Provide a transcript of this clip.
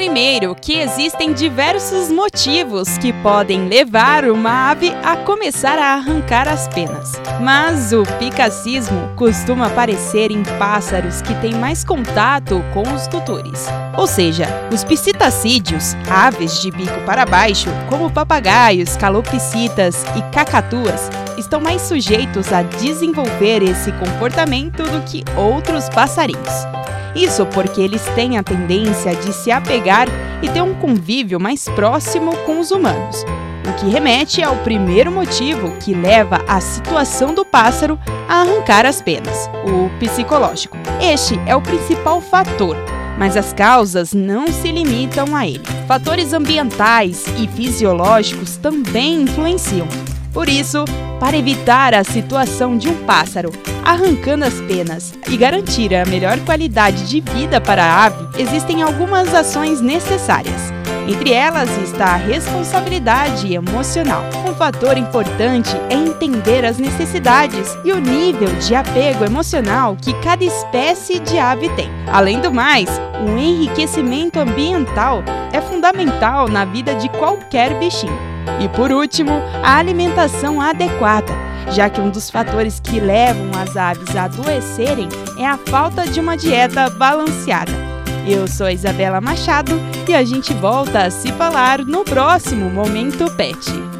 Primeiro, que existem diversos motivos que podem levar uma ave a começar a arrancar as penas. Mas o picacismo costuma aparecer em pássaros que têm mais contato com os tutores. Ou seja, os psitacídeos, aves de bico para baixo, como papagaios, calopsitas e cacatuas, estão mais sujeitos a desenvolver esse comportamento do que outros passarinhos. Isso porque eles têm a tendência de se apegar e ter um convívio mais próximo com os humanos, o que remete ao primeiro motivo que leva a situação do pássaro a arrancar as penas, o psicológico. Este é o principal fator, mas as causas não se limitam a ele. Fatores ambientais e fisiológicos também influenciam. Por isso, para evitar a situação de um pássaro arrancando as penas e garantir a melhor qualidade de vida para a ave, existem algumas ações necessárias. Entre elas está a responsabilidade emocional. Um fator importante é entender as necessidades e o nível de apego emocional que cada espécie de ave tem. Além do mais, o enriquecimento ambiental é fundamental na vida de qualquer bichinho. E por último, a alimentação adequada, já que um dos fatores que levam as aves a adoecerem é a falta de uma dieta balanceada. Eu sou a Isabela Machado e a gente volta a se falar no próximo Momento Pet.